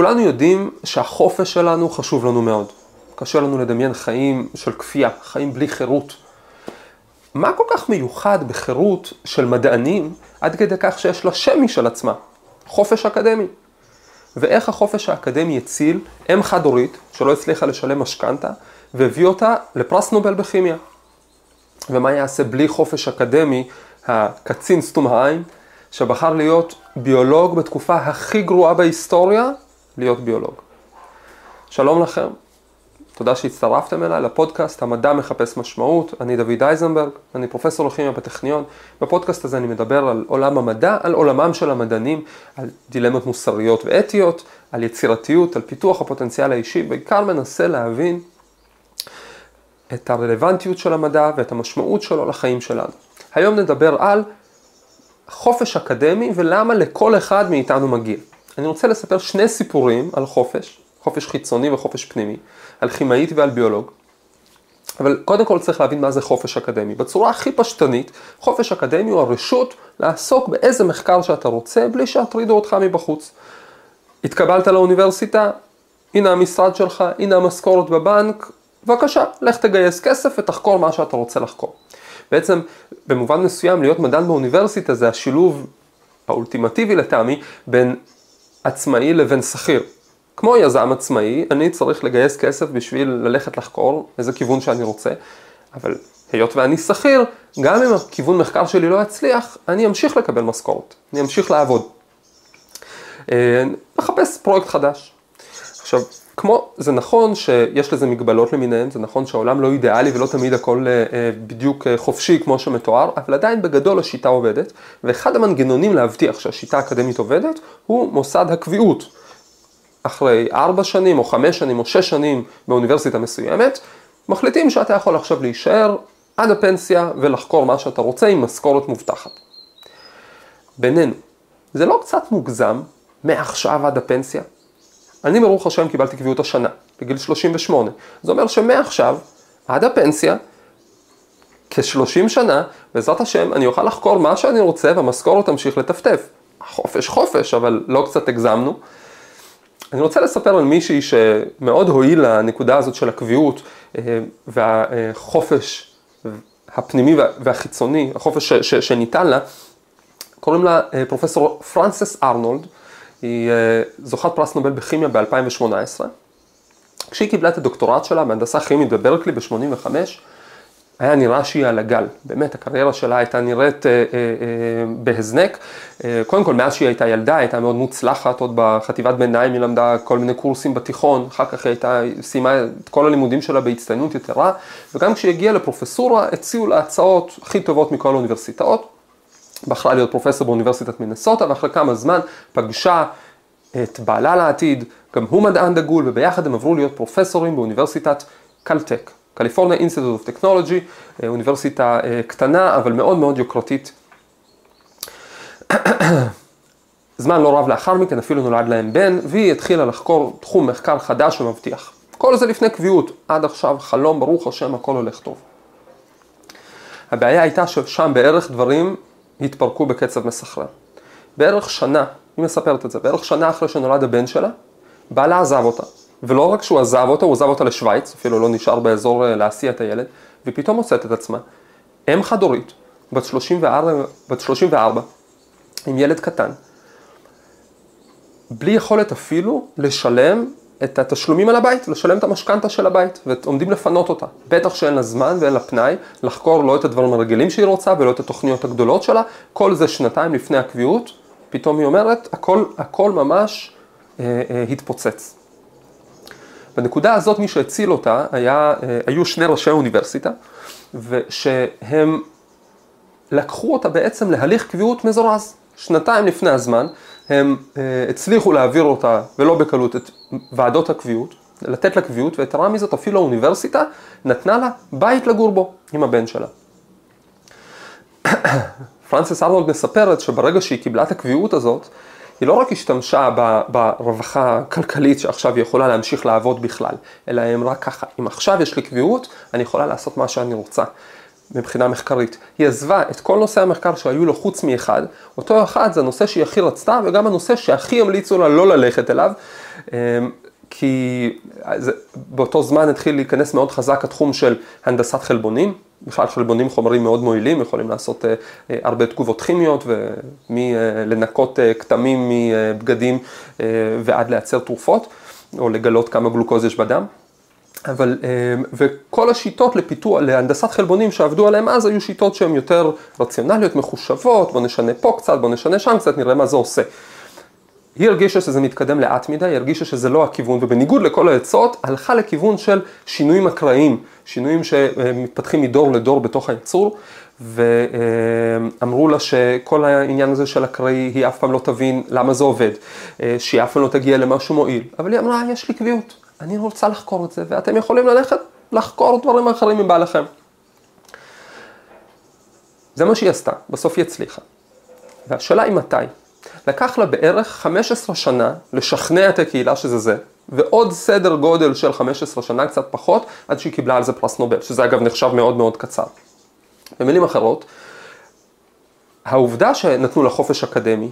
כולנו יודעים שהחופש שלנו חשוב לנו מאוד. קשה לנו לדמיין חיים של כפייה, חיים בלי חירות. מה כל כך מיוחד בחירות של מדענים עד כדי כך שיש לה שם משל עצמה? חופש אקדמי. ואיך החופש האקדמי הציל אם חד הורית שלא הצליחה לשלם משכנתה והביא אותה לפרס נובל בכימיה. ומה יעשה בלי חופש אקדמי הקצין סתום העין שבחר להיות ביולוג בתקופה הכי גרועה בהיסטוריה, להיות ביולוג. שלום לכם, תודה שהצטרפתם אליי לפודקאסט המדע מחפש משמעות, אני דוד אייזנברג, אני פרופסור לכימיה בטכניון. בפודקאסט הזה אני מדבר על עולם המדע, על עולמם של המדענים, על דילמות מוסריות ואתיות, על יצירתיות, על פיתוח הפוטנציאל האישי, בעיקר מנסה להבין את הרלוונטיות של המדע ואת המשמעות שלו לחיים שלנו. היום נדבר על חופש אקדמי ולמה לכל אחד מאיתנו מגיע. אני רוצה לספר שני סיפורים על חופש, חופש חיצוני וחופש פנימי, על כימאית ועל ביולוג. אבל קודם כל צריך להבין מה זה חופש אקדמי. בצורה הכי פשטנית, חופש אקדמי הוא הרשות לעסוק באיזה מחקר שאתה רוצה בלי שיטרידו אותך מבחוץ. התקבלת לאוניברסיטה, הנה המשרד שלך, הנה המשכורת בבנק, בבקשה, לך תגייס כסף ותחקור מה שאתה רוצה לחקור. בעצם במובן מסוים להיות מדען באוניברסיטה זה השילוב האולטימטיבי לטעמי בין עצמאי לבין שכיר. כמו יזם עצמאי, אני צריך לגייס כסף בשביל ללכת לחקור איזה כיוון שאני רוצה, אבל היות ואני שכיר, גם אם הכיוון מחקר שלי לא יצליח, אני אמשיך לקבל משכורת, אני אמשיך לעבוד. אה, מחפש פרויקט חדש. עכשיו, כמו, זה נכון שיש לזה מגבלות למיניהן, זה נכון שהעולם לא אידיאלי ולא תמיד הכל אה, אה, בדיוק אה, חופשי כמו שמתואר, אבל עדיין בגדול השיטה עובדת, ואחד המנגנונים להבטיח שהשיטה האקדמית עובדת הוא מוסד הקביעות. אחרי ארבע שנים או חמש שנים או שש שנים באוניברסיטה מסוימת, מחליטים שאתה יכול עכשיו להישאר עד הפנסיה ולחקור מה שאתה רוצה עם משכורת מובטחת. בינינו, זה לא קצת מוגזם מעכשיו עד הפנסיה? אני ברוך השם קיבלתי קביעות השנה, בגיל 38. זה אומר שמעכשיו עד הפנסיה, כ-30 שנה, בעזרת השם, אני אוכל לחקור מה שאני רוצה והמשכורת תמשיך לטפטף. חופש חופש, אבל לא קצת הגזמנו. אני רוצה לספר על מישהי שמאוד הועיל לנקודה הזאת של הקביעות אה, והחופש הפנימי והחיצוני, החופש שניתן לה, קוראים לה אה, פרופסור פרנסס ארנולד. היא אה, זוכת פרס נובל בכימיה ב-2018. כשהיא קיבלה את הדוקטורט שלה בהנדסה כימית בברקלי ב-85, היה נראה שהיא על הגל. באמת, הקריירה שלה הייתה נראית אה, אה, אה, בהזנק. אה, קודם כל, מאז שהיא הייתה ילדה, הייתה מאוד מוצלחת, עוד בחטיבת ביניים היא למדה כל מיני קורסים בתיכון, אחר כך היא הייתה, סיימה את כל הלימודים שלה בהצטיינות יתרה, וגם כשהיא הגיעה לפרופסורה, הציעו לה הצעות הכי טובות מכל האוניברסיטאות. בחרה להיות פרופסור באוניברסיטת מינסוטה, ואחרי כמה זמן פגשה את בעלה לעתיד, גם הוא מדען דגול, וביחד הם עברו להיות פרופסורים באוניברסיטת קלטק, California Institute of Technology, אוניברסיטה אה, קטנה, אבל מאוד מאוד יוקרתית. זמן לא רב לאחר מכן אפילו נולד להם בן, והיא התחילה לחקור תחום מחקר חדש ומבטיח. כל זה לפני קביעות, עד עכשיו חלום, ברוך השם, הכל הולך טוב. הבעיה הייתה ששם בערך דברים התפרקו בקצב מסחרר. בערך שנה, היא מספרת את זה, בערך שנה אחרי שנולד הבן שלה, בעלה עזב אותה. ולא רק שהוא עזב אותה, הוא עזב אותה לשוויץ, אפילו לא נשאר באזור אה, להסיע את הילד, ופתאום מוצאת את עצמה, אם חד הורית, בת 34, בת 34, עם ילד קטן, בלי יכולת אפילו לשלם את התשלומים על הבית, לשלם את המשכנתה של הבית, ועומדים לפנות אותה. בטח שאין לה זמן ואין לה פנאי לחקור לא את הדברים הרגילים שהיא רוצה ולא את התוכניות הגדולות שלה, כל זה שנתיים לפני הקביעות, פתאום היא אומרת, הכל, הכל ממש אה, אה, התפוצץ. בנקודה הזאת מי שהציל אותה היה, אה, היו שני ראשי האוניברסיטה, ושהם לקחו אותה בעצם להליך קביעות מזורז. שנתיים לפני הזמן, הם אה, הצליחו להעביר אותה, ולא בקלות, את ועדות הקביעות, לתת לה קביעות, ויתרה מזאת, אפילו האוניברסיטה נתנה לה בית לגור בו עם הבן שלה. פרנסס ארנולד מספרת שברגע שהיא קיבלה את הקביעות הזאת, היא לא רק השתמשה ברווחה הכלכלית שעכשיו היא יכולה להמשיך לעבוד בכלל, אלא היא אמרה ככה, אם עכשיו יש לי קביעות, אני יכולה לעשות מה שאני רוצה. מבחינה מחקרית. היא עזבה את כל נושאי המחקר שהיו לו חוץ מאחד, אותו אחד זה הנושא שהיא הכי רצתה וגם הנושא שהכי המליצו לה לא ללכת אליו, אמ, כי באותו זמן התחיל להיכנס מאוד חזק התחום של הנדסת חלבונים, בכלל חלבונים חומרים מאוד מועילים, יכולים לעשות אה, אה, הרבה תגובות כימיות ומלנקות אה, כתמים מבגדים ועד לייצר תרופות, או לגלות כמה גלוקוז יש בדם. אבל, וכל השיטות לפיתוח, להנדסת חלבונים שעבדו עליהם אז היו שיטות שהן יותר רציונליות, מחושבות, בוא נשנה פה קצת, בוא נשנה שם קצת, נראה מה זה עושה. היא הרגישה שזה מתקדם לאט מדי, היא הרגישה שזה לא הכיוון, ובניגוד לכל העצות, הלכה לכיוון של שינויים אקראיים, שינויים שמתפתחים מדור לדור בתוך היצור, ואמרו לה שכל העניין הזה של אקראי, היא אף פעם לא תבין למה זה עובד, שהיא אף פעם לא תגיע למשהו מועיל, אבל היא אמרה, יש לי קביעות, אני רוצה לחקור את זה, ואתם יכולים ללכת לחקור דברים אחרים מבא לכם. זה מה שהיא עשתה, בסוף היא הצליחה. והשאלה היא מתי. לקח לה בערך 15 שנה לשכנע את הקהילה שזה זה, ועוד סדר גודל של 15 שנה, קצת פחות, עד שהיא קיבלה על זה פרס נובל, שזה אגב נחשב מאוד מאוד קצר. במילים אחרות, העובדה שנתנו לה חופש אקדמי,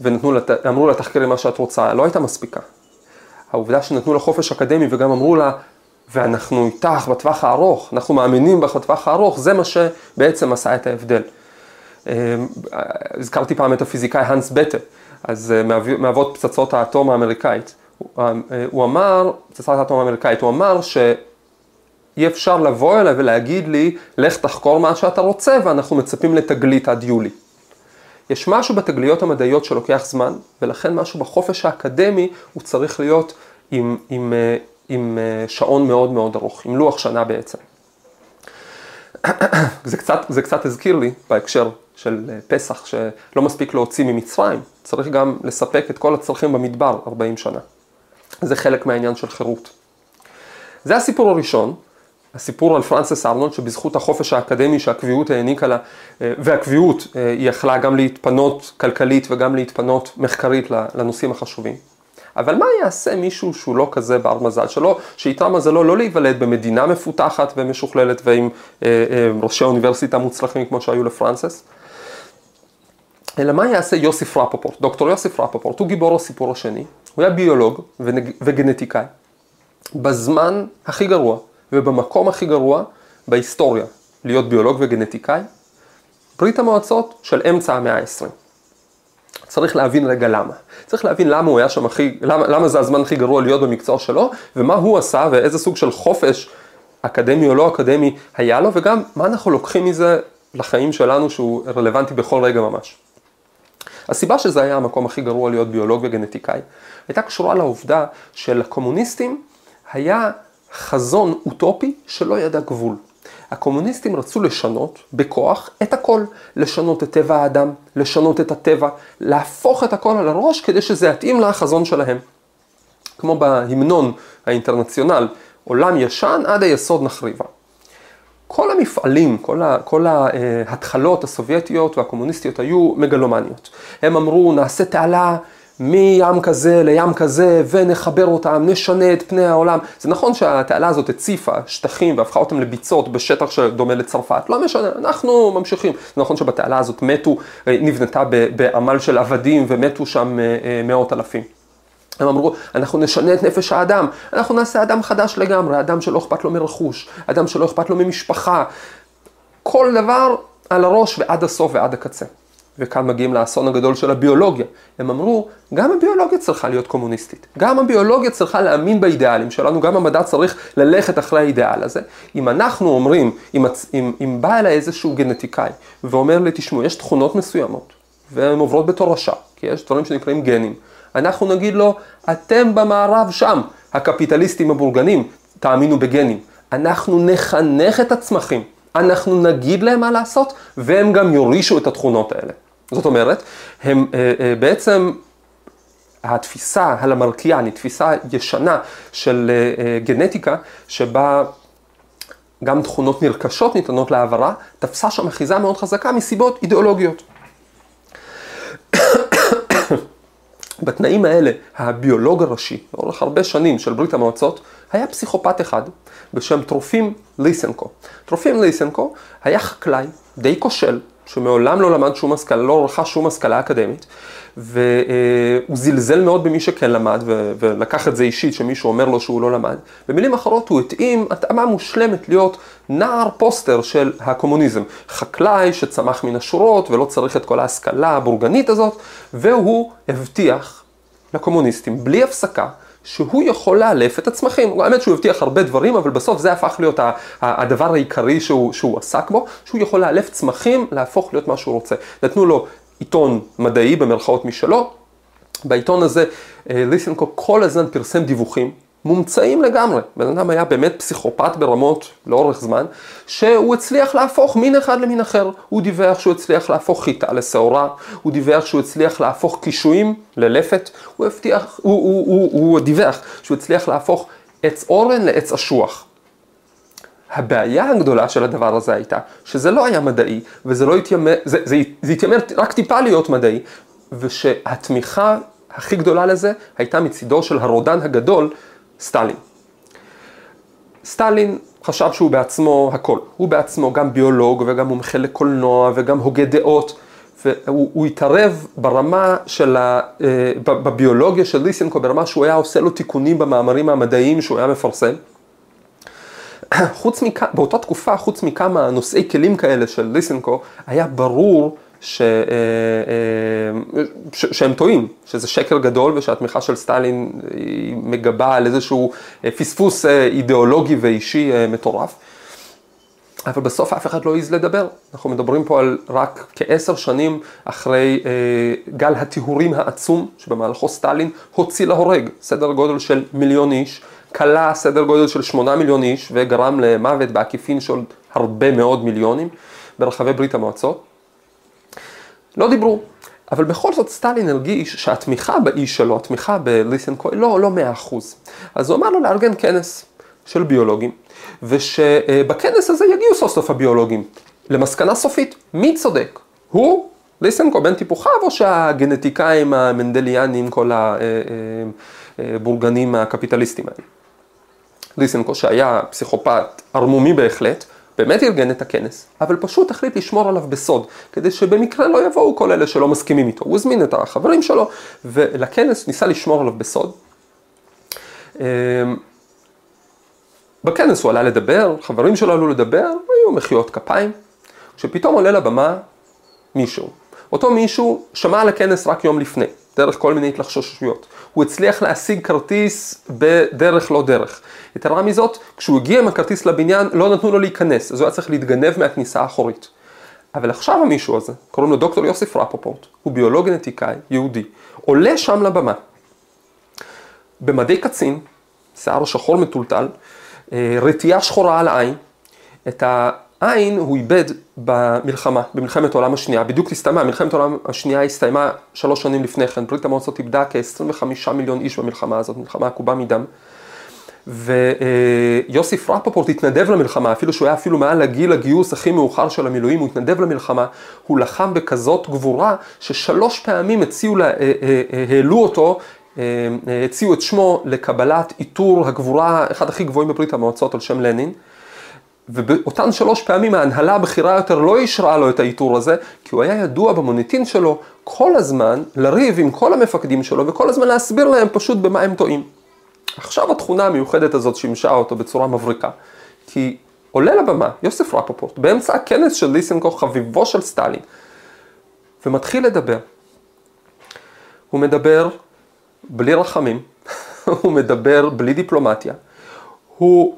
ואמרו לה תחקרי מה שאת רוצה, לא הייתה מספיקה. העובדה שנתנו לה חופש אקדמי וגם אמרו לה, ואנחנו איתך בטווח הארוך, אנחנו מאמינים בך בטווח הארוך, זה מה שבעצם עשה את ההבדל. אמ, הזכרתי פעם את הפיזיקאי האנס בטה, אז אה, מאבות פצצות האטום האמריקאית. אה, הוא אמר, פצצת האטום האמריקאית, הוא אמר שאי אפשר לבוא אליי ולהגיד לי, לך תחקור מה שאתה רוצה ואנחנו מצפים לתגלית עד יולי. יש משהו בתגליות המדעיות שלוקח זמן, ולכן משהו בחופש האקדמי הוא צריך להיות עם, עם, אה, עם שעון מאוד מאוד ארוך, עם לוח שנה בעצם. זה קצת, זה קצת הזכיר לי בהקשר של אה, פסח, שלא מספיק להוציא ממצרים, צריך גם לספק את כל הצרכים במדבר 40 שנה. זה חלק מהעניין של חירות. זה הסיפור הראשון, הסיפור על פרנסס ארנולד, שבזכות החופש האקדמי שהקביעות העניקה לה, אה, והקביעות אה, היא יכלה גם להתפנות כלכלית וגם להתפנות מחקרית לנושאים החשובים. אבל מה יעשה מישהו שהוא לא כזה בר מזל שלו, שאיתרע מזלו לא להיוולד במדינה מפותחת ומשוכללת ועם אה, ראשי אוניברסיטה מוצלחים כמו שהיו לפרנסס? אלא מה יעשה יוסיף רפופורט? דוקטור יוסיף רפופורט הוא גיבור הסיפור השני, הוא היה ביולוג וגנטיקאי. בזמן הכי גרוע ובמקום הכי גרוע בהיסטוריה להיות ביולוג וגנטיקאי, ברית המועצות של אמצע המאה ה-20. צריך להבין רגע למה. צריך להבין למה הוא היה שם הכי, למה, למה זה הזמן הכי גרוע להיות במקצוע שלו, ומה הוא עשה ואיזה סוג של חופש אקדמי או לא אקדמי היה לו, וגם מה אנחנו לוקחים מזה לחיים שלנו שהוא רלוונטי בכל רגע ממש. הסיבה שזה היה המקום הכי גרוע להיות ביולוג וגנטיקאי, הייתה קשורה לעובדה שלקומוניסטים היה חזון אוטופי שלא ידע גבול. הקומוניסטים רצו לשנות בכוח את הכל, לשנות את טבע האדם, לשנות את הטבע, להפוך את הכל על הראש כדי שזה יתאים לחזון שלהם. כמו בהמנון האינטרנציונל, עולם ישן עד היסוד נחריבה. כל המפעלים, כל, ה, כל ההתחלות הסובייטיות והקומוניסטיות היו מגלומניות. הם אמרו נעשה תעלה מים כזה לים כזה ונחבר אותם, נשנה את פני העולם. זה נכון שהתעלה הזאת הציפה שטחים והפכה אותם לביצות בשטח שדומה לצרפת, לא משנה, אנחנו ממשיכים. זה נכון שבתעלה הזאת מתו, נבנתה בעמל של עבדים ומתו שם אה, אה, מאות אלפים. הם אמרו, אנחנו נשנה את נפש האדם, אנחנו נעשה אדם חדש לגמרי, אדם שלא אכפת לו מרכוש, אדם שלא אכפת לו ממשפחה, כל דבר על הראש ועד הסוף ועד הקצה. וכאן מגיעים לאסון הגדול של הביולוגיה. הם אמרו, גם הביולוגיה צריכה להיות קומוניסטית. גם הביולוגיה צריכה להאמין באידיאלים שלנו, גם המדע צריך ללכת אחרי האידיאל הזה. אם אנחנו אומרים, אם, אם, אם בא אליי איזשהו גנטיקאי ואומר לי, תשמעו, יש תכונות מסוימות, והן עוברות בתורשה, כי יש דברים שנקראים גנים. אנחנו נגיד לו, אתם במערב שם, הקפיטליסטים הבורגנים, תאמינו בגנים. אנחנו נחנך את הצמחים, אנחנו נגיד להם מה לעשות, והם גם יורישו את התכונות האלה. זאת אומרת, הם אה, אה, בעצם, התפיסה הלמרקיאנית, תפיסה ישנה של אה, גנטיקה, שבה גם תכונות נרכשות ניתנות להעברה, תפסה שם אחיזה מאוד חזקה מסיבות אידיאולוגיות. בתנאים האלה, הביולוג הראשי, לאורך הרבה שנים של ברית המועצות, היה פסיכופת אחד בשם טרופים ליסנקו. טרופים ליסנקו היה חקלאי די כושל, שמעולם לא למד שום השכלה, לא רכש שום השכלה אקדמית, והוא זלזל מאוד במי שכן למד, ולקח את זה אישית שמישהו אומר לו שהוא לא למד. במילים אחרות הוא התאים התאמה מושלמת להיות נער פוסטר של הקומוניזם. חקלאי שצמח מן השורות ולא צריך את כל ההשכלה הבורגנית הזאת, והוא הבטיח לקומוניסטים בלי הפסקה שהוא יכול לאלף את הצמחים. האמת שהוא הבטיח הרבה דברים, אבל בסוף זה הפך להיות הדבר העיקרי שהוא, שהוא עסק בו, שהוא יכול לאלף צמחים, להפוך להיות מה שהוא רוצה. נתנו לו עיתון מדעי במרכאות משלו, בעיתון הזה אה, ליסנקו כל הזמן פרסם דיווחים מומצאים לגמרי. בן אדם היה באמת פסיכופת ברמות לאורך זמן, שהוא הצליח להפוך מין אחד למין אחר. הוא דיווח שהוא הצליח להפוך חיטה לשעורה, הוא דיווח שהוא הצליח להפוך קישואים ללפת, הוא, הבטיח, הוא, הוא, הוא, הוא, הוא דיווח שהוא הצליח להפוך עץ אורן לעץ אשוח. הבעיה הגדולה של הדבר הזה הייתה שזה לא היה מדעי, וזה לא התיימר, זה, זה, זה התיימר רק טיפה להיות מדעי, ושהתמיכה הכי גדולה לזה הייתה מצידו של הרודן הגדול סטלין. סטלין חשב שהוא בעצמו הכל, הוא בעצמו גם ביולוג וגם מומחה לקולנוע וגם הוגה דעות, והוא התערב ברמה של ה... אה, בביולוגיה של ליסנקו, ברמה שהוא היה עושה לו תיקונים במאמרים המדעיים שהוא היה מפרסם. חוץ מכ... באותה תקופה, חוץ מכמה נושאי כלים כאלה של ליסנקו, היה ברור ש, אה, אה, ש, שהם טועים, שזה שקר גדול ושהתמיכה של סטלין היא מגבה על איזשהו אה, פספוס אידיאולוגי ואישי מטורף. אבל בסוף אף אחד לא העז לדבר. אנחנו מדברים פה על רק כעשר שנים אחרי אה, גל הטיהורים העצום שבמהלכו סטלין הוציא להורג סדר גודל של מיליון איש, כלה סדר גודל של שמונה מיליון איש וגרם למוות בעקיפין של הרבה מאוד מיליונים ברחבי ברית המועצות. לא דיברו. אבל בכל זאת סטלין הרגיש שהתמיכה באיש שלו, התמיכה בליסנקו, לא, לא מאה אחוז. אז הוא אמר לו לארגן כנס של ביולוגים, ושבכנס הזה יגיעו סוף סוף הביולוגים למסקנה סופית, מי צודק? הוא, ליסנקו, בן טיפוחיו, או שהגנטיקאים המנדליאנים, כל הבורגנים הקפיטליסטים האלה? ליסנקו שהיה פסיכופת ערמומי בהחלט, באמת ארגן את הכנס, אבל פשוט החליט לשמור עליו בסוד, כדי שבמקרה לא יבואו כל אלה שלא מסכימים איתו. הוא הזמין את החברים שלו, ולכנס ניסה לשמור עליו בסוד. אמ, בכנס הוא עלה לדבר, חברים שלו עלו לדבר, היו מחיאות כפיים, כשפתאום עולה לבמה מישהו. אותו מישהו שמע על הכנס רק יום לפני, דרך כל מיני התלחששויות. הוא הצליח להשיג כרטיס בדרך לא דרך. יתרה מזאת, כשהוא הגיע עם הכרטיס לבניין, לא נתנו לו להיכנס, אז הוא היה צריך להתגנב מהכניסה האחורית. אבל עכשיו המישהו הזה, קוראים לו דוקטור יוסף רפופורט, הוא ביולוג גנטיקאי, יהודי, עולה שם לבמה, במדי קצין, שיער שחור מטולטל, אה, רטייה שחורה על העין, את העין הוא איבד במלחמה, במלחמת העולם השנייה, בדיוק הסתיימה, מלחמת העולם השנייה הסתיימה שלוש שנים לפני כן, ברית המועצות איבדה כ-25 מיליון איש במלחמה הזאת, מלחמה עקובה מדם. ויוסיף רפפורט התנדב למלחמה, אפילו שהוא היה אפילו מעל הגיל הגיוס הכי מאוחר של המילואים, הוא התנדב למלחמה, הוא לחם בכזאת גבורה, ששלוש פעמים הציעו, לה, אה, אה, אה, העלו אותו, הציעו את שמו לקבלת עיטור הגבורה, אחד הכי גבוהים בברית המועצות על שם לנין. ובאותן שלוש פעמים ההנהלה הבכירה יותר לא אישרה לו את העיטור הזה, כי הוא היה ידוע במוניטין שלו כל הזמן לריב עם כל המפקדים שלו וכל הזמן להסביר להם פשוט במה הם טועים. עכשיו התכונה המיוחדת הזאת שימשה אותו בצורה מבריקה, כי עולה לבמה יוסף רפופורט באמצע הכנס של ליסנקו, חביבו של סטלין, ומתחיל לדבר. הוא מדבר בלי רחמים, הוא מדבר בלי דיפלומטיה, הוא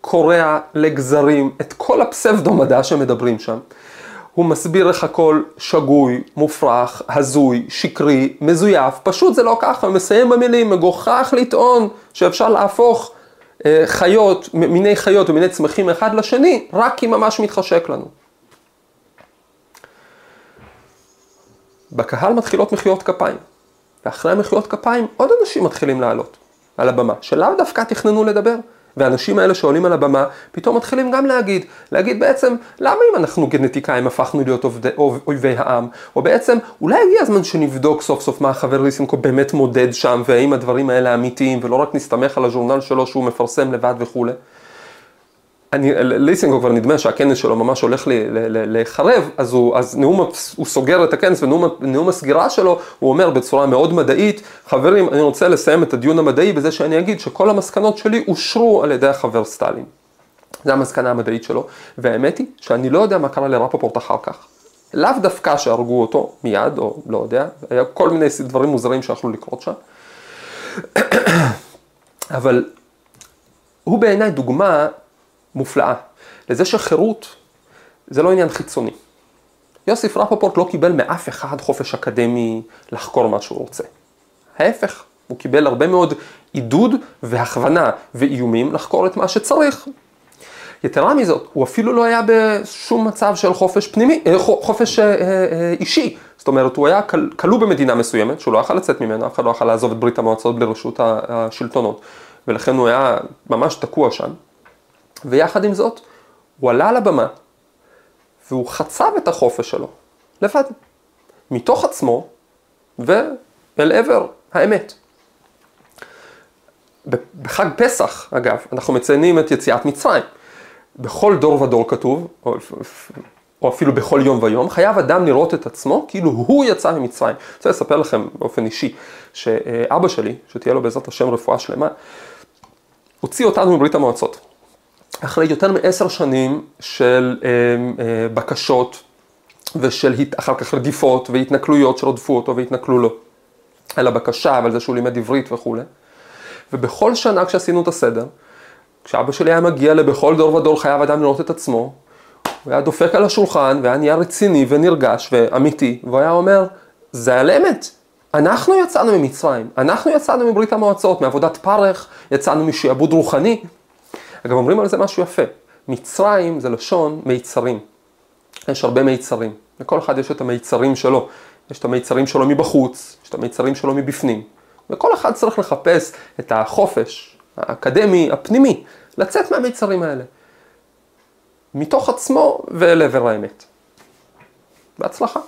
קורע לגזרים את כל הפסבדו-מדע שמדברים שם. הוא מסביר איך הכל שגוי, מופרך, הזוי, שקרי, מזויף, פשוט זה לא ככה, הוא מסיים במילים, מגוחך לטעון שאפשר להפוך אה, חיות, מיני חיות ומיני צמחים אחד לשני, רק כי ממש מתחשק לנו. בקהל מתחילות מחיאות כפיים, ואחרי המחיאות כפיים עוד אנשים מתחילים לעלות על הבמה, שלאו דווקא תכננו לדבר. והאנשים האלה שעולים על הבמה, פתאום מתחילים גם להגיד, להגיד בעצם, למה אם אנחנו גנטיקאים הפכנו להיות עובדי, אויבי העם? או בעצם, אולי הגיע הזמן שנבדוק סוף סוף מה החבר ליסנקו באמת מודד שם, והאם הדברים האלה אמיתיים, ולא רק נסתמך על הז'ורנל שלו שהוא מפרסם לבד וכולי. ליסינגו כבר נדמה שהכנס שלו ממש הולך להיחרב, אז, הוא, אז נאום, הוא סוגר את הכנס ונאום הסגירה שלו, הוא אומר בצורה מאוד מדעית, חברים, אני רוצה לסיים את הדיון המדעי בזה שאני אגיד שכל המסקנות שלי אושרו על ידי החבר סטלין. זו המסקנה המדעית שלו, והאמת היא שאני לא יודע מה קרה לרפופורט אחר כך. לאו דווקא שהרגו אותו מיד, או לא יודע, היה כל מיני דברים מוזרים שיכולו לקרות שם. אבל הוא בעיניי דוגמה מופלאה, לזה שחירות זה לא עניין חיצוני. יוסיף רפופורט לא קיבל מאף אחד חופש אקדמי לחקור מה שהוא רוצה. ההפך, הוא קיבל הרבה מאוד עידוד והכוונה ואיומים לחקור את מה שצריך. יתרה מזאת, הוא אפילו לא היה בשום מצב של חופש פנימי, אה, חופש אה, אה, אישי. זאת אומרת, הוא היה כלוא במדינה מסוימת, שהוא לא יכל לצאת ממנה, אף אחד לא יכל לעזוב את ברית המועצות בלי רשות השלטונות, ולכן הוא היה ממש תקוע שם. ויחד עם זאת, הוא עלה על הבמה והוא חצב את החופש שלו, לבד, מתוך עצמו ואל עבר האמת. בחג פסח, אגב, אנחנו מציינים את יציאת מצרים. בכל דור ודור כתוב, או, או אפילו בכל יום ויום, חייב אדם לראות את עצמו כאילו הוא יצא ממצרים. אני רוצה לספר לכם באופן אישי, שאבא שלי, שתהיה לו בעזרת השם רפואה שלמה, הוציא אותנו מברית המועצות. אחרי יותר מעשר שנים של אה, אה, בקשות ושל אחר כך רדיפות והתנכלויות שרדפו אותו והתנכלו לו על הבקשה ועל זה שהוא לימד עברית וכולי. ובכל שנה כשעשינו את הסדר, כשאבא שלי היה מגיע לבכל דור ודור חייב אדם לראות את עצמו, הוא היה דופק על השולחן והיה נהיה רציני ונרגש ואמיתי, והוא היה אומר, זה על אמת. אנחנו יצאנו ממצרים, אנחנו יצאנו מברית המועצות, מעבודת פרך, יצאנו משעבוד רוחני, אגב, אומרים על זה משהו יפה. מצרים זה לשון מיצרים. יש הרבה מיצרים. לכל אחד יש את המיצרים שלו. יש את המיצרים שלו מבחוץ, יש את המיצרים שלו מבפנים. וכל אחד צריך לחפש את החופש האקדמי, הפנימי, לצאת מהמיצרים האלה. מתוך עצמו ואל עבר האמת. בהצלחה.